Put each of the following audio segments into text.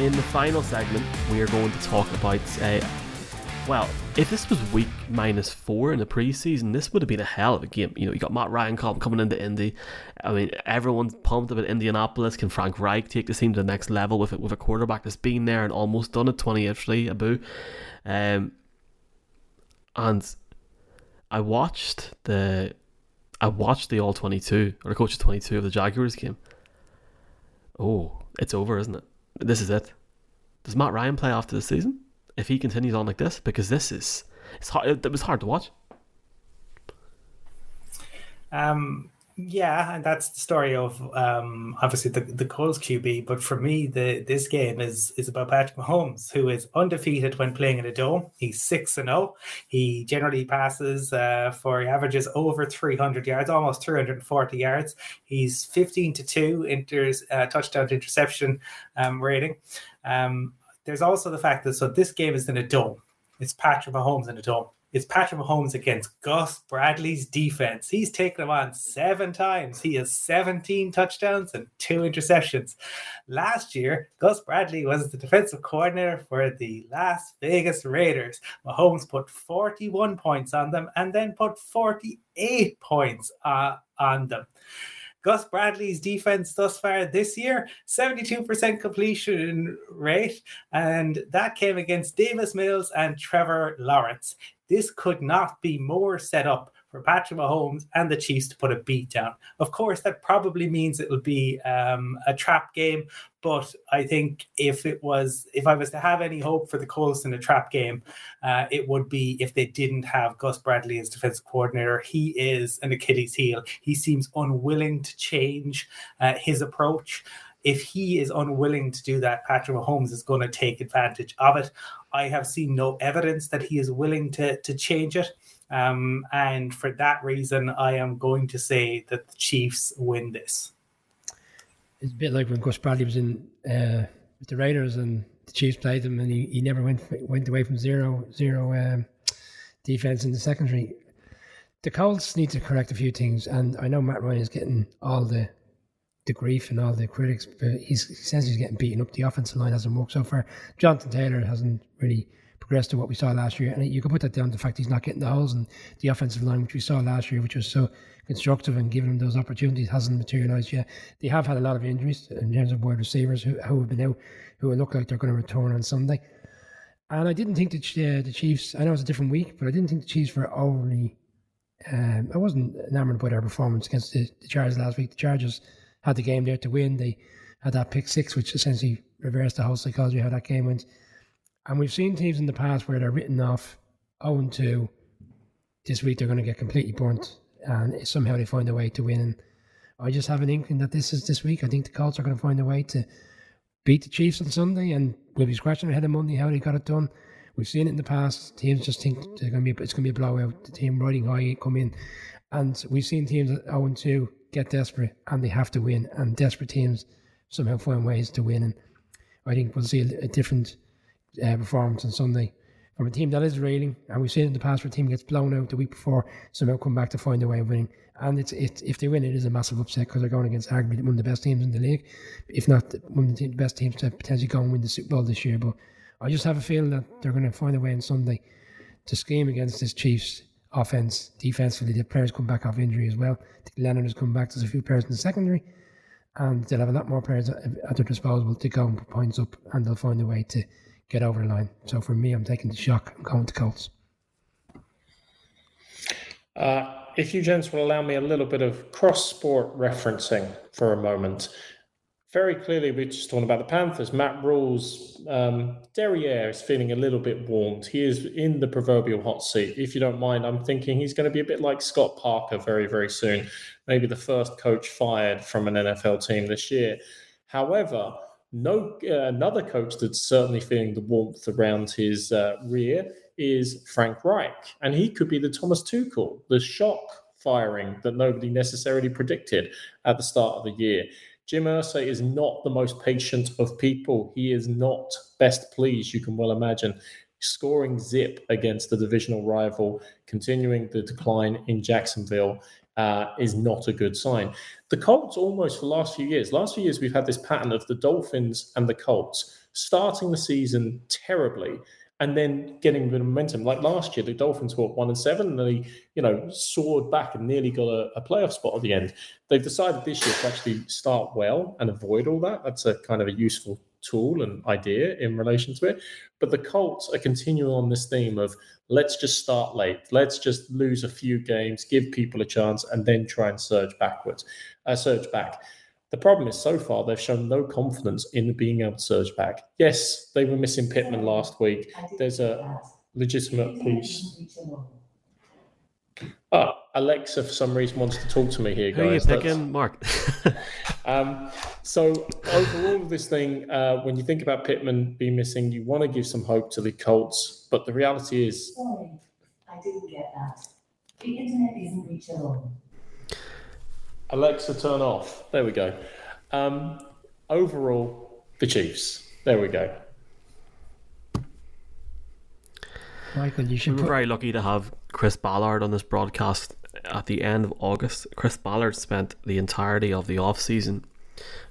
in the final segment, we are going to talk about, uh, well, if this was week minus four in the preseason, this would have been a hell of a game. You know, you got Matt Ryan coming into Indy. I mean, everyone's pumped about Indianapolis. Can Frank Reich take the team to the next level with it with a quarterback that's been there and almost done it? Twenty eight Abu. Um, and I watched the, I watched the all twenty two or the coach's twenty two of the Jaguars game. Oh, it's over, isn't it? This is it. Does Matt Ryan play after the season if he continues on like this? Because this is it's hard. It was hard to watch. Um, yeah, and that's the story of um, obviously the the QB. But for me, the this game is is about Patrick Mahomes, who is undefeated when playing in a dome. He's six and zero. Oh. He generally passes uh, for he averages over three hundred yards, almost three hundred and forty yards. He's fifteen to two inters uh, touchdown to interception um, rating. Um, there's also the fact that so this game is in a dome. It's Patrick Mahomes in a dome is Patrick Mahomes against Gus Bradley's defense. He's taken him on seven times. He has 17 touchdowns and two interceptions. Last year, Gus Bradley was the defensive coordinator for the Las Vegas Raiders. Mahomes put 41 points on them and then put 48 points uh, on them. Gus Bradley's defense thus far this year, 72% completion rate, and that came against Davis Mills and Trevor Lawrence. This could not be more set up for Patrick Mahomes and the Chiefs to put a beat down. Of course, that probably means it will be um, a trap game. But I think if it was, if I was to have any hope for the Colts in a trap game, uh, it would be if they didn't have Gus Bradley as defensive coordinator. He is an Achilles heel. He seems unwilling to change uh, his approach if he is unwilling to do that, Patrick Mahomes is going to take advantage of it. I have seen no evidence that he is willing to to change it. Um, and for that reason, I am going to say that the Chiefs win this. It's a bit like when Gus Bradley was in uh, with the Raiders and the Chiefs played them, and he, he never went went away from zero zero um, defense in the secondary. The Colts need to correct a few things, and I know Matt Ryan is getting all the the grief and all the critics, but he's, he says he's getting beaten up. The offensive line hasn't worked so far. Jonathan Taylor hasn't really progressed to what we saw last year. And you can put that down to the fact he's not getting the holes in the offensive line, which we saw last year, which was so constructive and giving him those opportunities, hasn't materialised yet. They have had a lot of injuries in terms of wide receivers who, who have been out, who look like they're going to return on Sunday. And I didn't think the, uh, the Chiefs, I know it's a different week, but I didn't think the Chiefs were overly. Um, I wasn't enamored by their performance against the, the Chargers last week. The Chargers had the game there to win. They had that pick six, which essentially reversed the whole psychology of how that game went. And we've seen teams in the past where they're written off 0 2. This week they're going to get completely burnt, and somehow they find a way to win. And I just have an inkling that this is this week. I think the Colts are going to find a way to beat the Chiefs on Sunday, and we'll be scratching our head on Monday how they got it done. We've seen it in the past. Teams just think they're going to be it's going to be a blowout. The team riding high come in, and we've seen teams at 0 2 get desperate and they have to win, and desperate teams somehow find ways to win. And I think we'll see a, different uh, performance on Sunday from a team that is railing, and we've seen in the past where a team gets blown out the week before, somehow come back to find a way of winning. And it's, it's if they win, it is a massive upset because they're going against arguably one of the best teams in the league, if not one of the best teams to potentially go and win the Super Bowl this year. But I just have a feeling that they're going to find a way on Sunday to scheme against this Chiefs offense, defensively. The players come back off injury as well. Leonard has come back. There's a few players in the secondary, and they'll have a lot more players at their disposal to go and put points up, and they'll find a way to get over the line. So for me, I'm taking the shock. I'm going to Colts. Uh, if you gents will allow me a little bit of cross sport referencing for a moment, very clearly we're just talking about the Panthers. Matt Rhule's um, derriere is feeling a little bit warmed. He is in the proverbial hot seat. If you don't mind, I'm thinking he's going to be a bit like Scott Parker very, very soon. Maybe the first coach fired from an NFL team this year. However, no, uh, another coach that's certainly feeling the warmth around his uh, rear is Frank Reich, and he could be the Thomas Tuchel, the shock firing that nobody necessarily predicted at the start of the year. Jim Irsay is not the most patient of people. He is not best pleased, you can well imagine. Scoring zip against the divisional rival, continuing the decline in Jacksonville. uh, is not a good sign. The Colts almost for the last few years, last few years we've had this pattern of the Dolphins and the Colts starting the season terribly and then getting of momentum. Like last year, the Dolphins were one and seven, and they, you know, soared back and nearly got a, a, playoff spot at the end. They've decided this year to actually start well and avoid all that. That's a kind of a useful tool and idea in relation to it. But the Colts are continuing on this theme of let's just start late, let's just lose a few games, give people a chance, and then try and surge backwards, uh, surge back. The problem is, so far, they've shown no confidence in being able to surge back. Yes, they were missing Pittman last week. There's a legitimate piece. Oh, Alexa, for some reason, wants to talk to me here, guys. Who are you picking, Mark? um, so, overall, this thing, uh, when you think about Pittman being missing, you want to give some hope to the Colts, but the reality is. Sorry, I didn't get that. The internet isn't reachable. Alexa, turn off. There we go. Um, overall, the Chiefs. There we go. Michael, you should. We were put, very lucky to have Chris Ballard on this broadcast at the end of August. Chris Ballard spent the entirety of the off season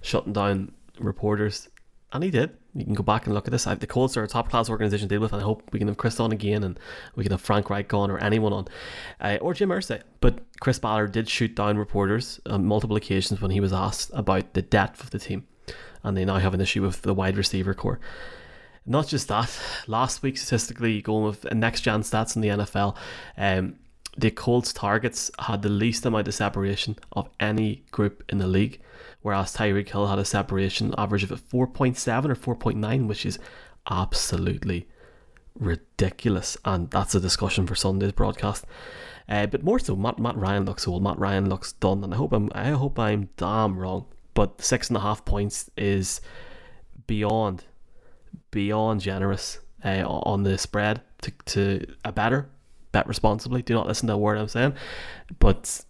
shutting down reporters, and he did. You can go back and look at this. The Colts are a top class organization to deal with, and I hope we can have Chris on again, and we can have Frank Reich on, or anyone on, uh, or Jim Irsay. But Chris Ballard did shoot down reporters on multiple occasions when he was asked about the depth of the team, and they now have an issue with the wide receiver corps. Not just that, last week statistically, going with next gen stats in the NFL, um, the Colts targets had the least amount of separation of any group in the league, whereas Tyreek Hill had a separation average of 4.7 or 4.9, which is absolutely ridiculous. And that's a discussion for Sunday's broadcast. Uh, but more so, Matt, Matt Ryan looks old. Matt Ryan looks done, and I hope I'm I hope I'm damn wrong. But six and a half points is beyond beyond generous uh, on the spread to, to a better bet responsibly. Do not listen to a word I'm saying. But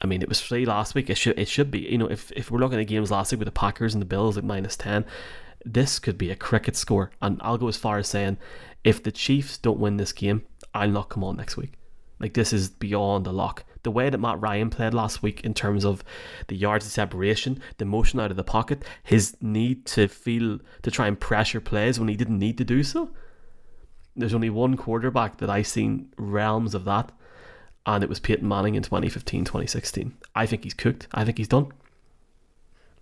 I mean, it was free last week. It should it should be. You know, if if we're looking at games last week with the Packers and the Bills at minus ten, this could be a cricket score. And I'll go as far as saying, if the Chiefs don't win this game, I'll not come on next week. Like this is beyond a lock. The way that Matt Ryan played last week in terms of the yards of separation, the motion out of the pocket, his need to feel to try and pressure plays when he didn't need to do so. There's only one quarterback that I've seen realms of that, and it was Peyton Manning in 2015, 2016. I think he's cooked. I think he's done.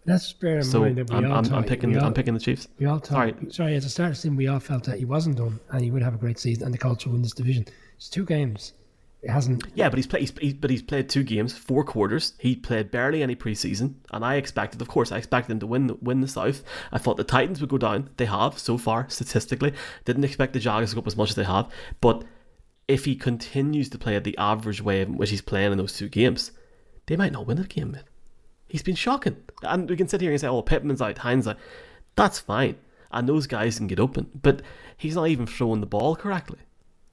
Let's bear in So mind that we I'm, all I'm, thought, I'm picking all, I'm picking the Chiefs. we all thought, Sorry. sorry. at the start of the season, we all felt that he wasn't done and he would have a great season and the Colts would win this division. It's two games. Hasn't. Yeah, but he's played. He's, he's, but he's played two games, four quarters. He played barely any preseason, and I expected, of course, I expected him to win the, win the South. I thought the Titans would go down. They have so far statistically. Didn't expect the Jaguars to go up as much as they have. But if he continues to play at the average way in which he's playing in those two games, they might not win the game. He's been shocking, and we can sit here and say, "Oh, Pittman's out, Hines out." That's fine, and those guys can get open, but he's not even throwing the ball correctly.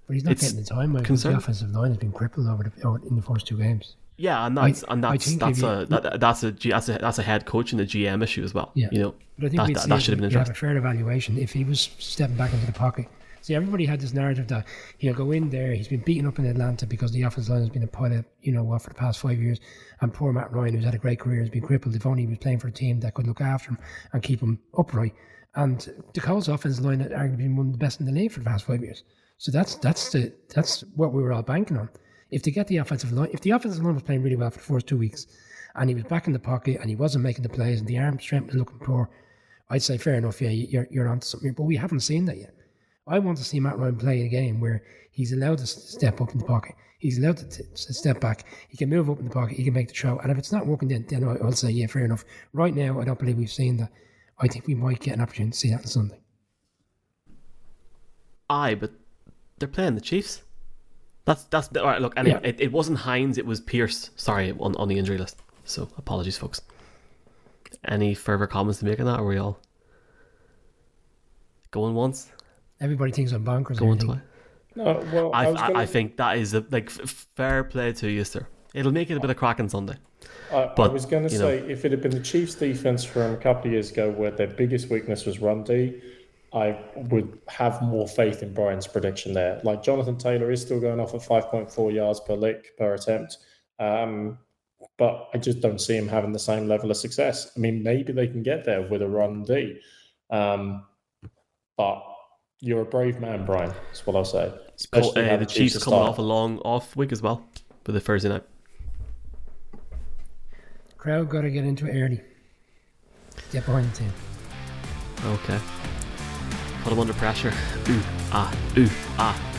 But he's not It's getting the time. Because the offensive line has been crippled over, the, over in the first two games. Yeah, and that's I- and that's that's you- a that, that's a that's a that's a head coach and a GM issue as well. Yeah. you know But I think that, that, that should have been you have addressed. a fair evaluation if he was stepping back into the pocket. See, everybody had this narrative that he'll go in there. He's been beaten up in Atlanta because the offensive line has been a pilot, you know, what, for the past five years. And poor Matt Ryan, who's had a great career, has been crippled. If only he was playing for a team that could look after him and keep him upright. And the Colts offensive line had arguably been one of the best in the league for the past five years. So that's that's the that's what we were all banking on. If they get the offensive line, if the offensive line was playing really well for the first two weeks, and he was back in the pocket and he wasn't making the plays and the arm strength was looking poor, I'd say fair enough. Yeah, you're you're onto something. But we haven't seen that yet. I want to see Matt Ryan play a game where he's allowed to step up in the pocket. He's allowed to, t- to step back. He can move up in the pocket. He can make the throw. And if it's not working, then, then I'll say, yeah, fair enough. Right now, I don't believe we've seen that. I think we might get an opportunity to see that on Sunday. Aye, but they're playing the Chiefs. That's that's all right. Look, anyway, Yeah. it, it wasn't Hines. It was Pierce. Sorry, on on the injury list. So apologies, folks. Any further comments to make on that? Or are we all going once, Everybody thinks I'm bonkers. and going everything. twice? No, well, I, I, I, gonna, I think that is a like f- fair play to you, sir. It'll make it a bit of crack on Sunday. I, but, I was going to say, know, if it had been the Chiefs' defense from a couple of years ago, where their biggest weakness was run D, I would have more faith in Brian's prediction there. Like Jonathan Taylor is still going off at 5.4 yards per lick per attempt. Um, but I just don't see him having the same level of success. I mean, maybe they can get there with a run D. Um, but you're a brave man, Brian. That's what I'll say. Especially oh, uh, the Chiefs, Chiefs coming off a long off week as well with the Thursday night. Crowd got to get into it early. Get behind the team. Okay. Put them under pressure. Ooh, ah, ooh, ah.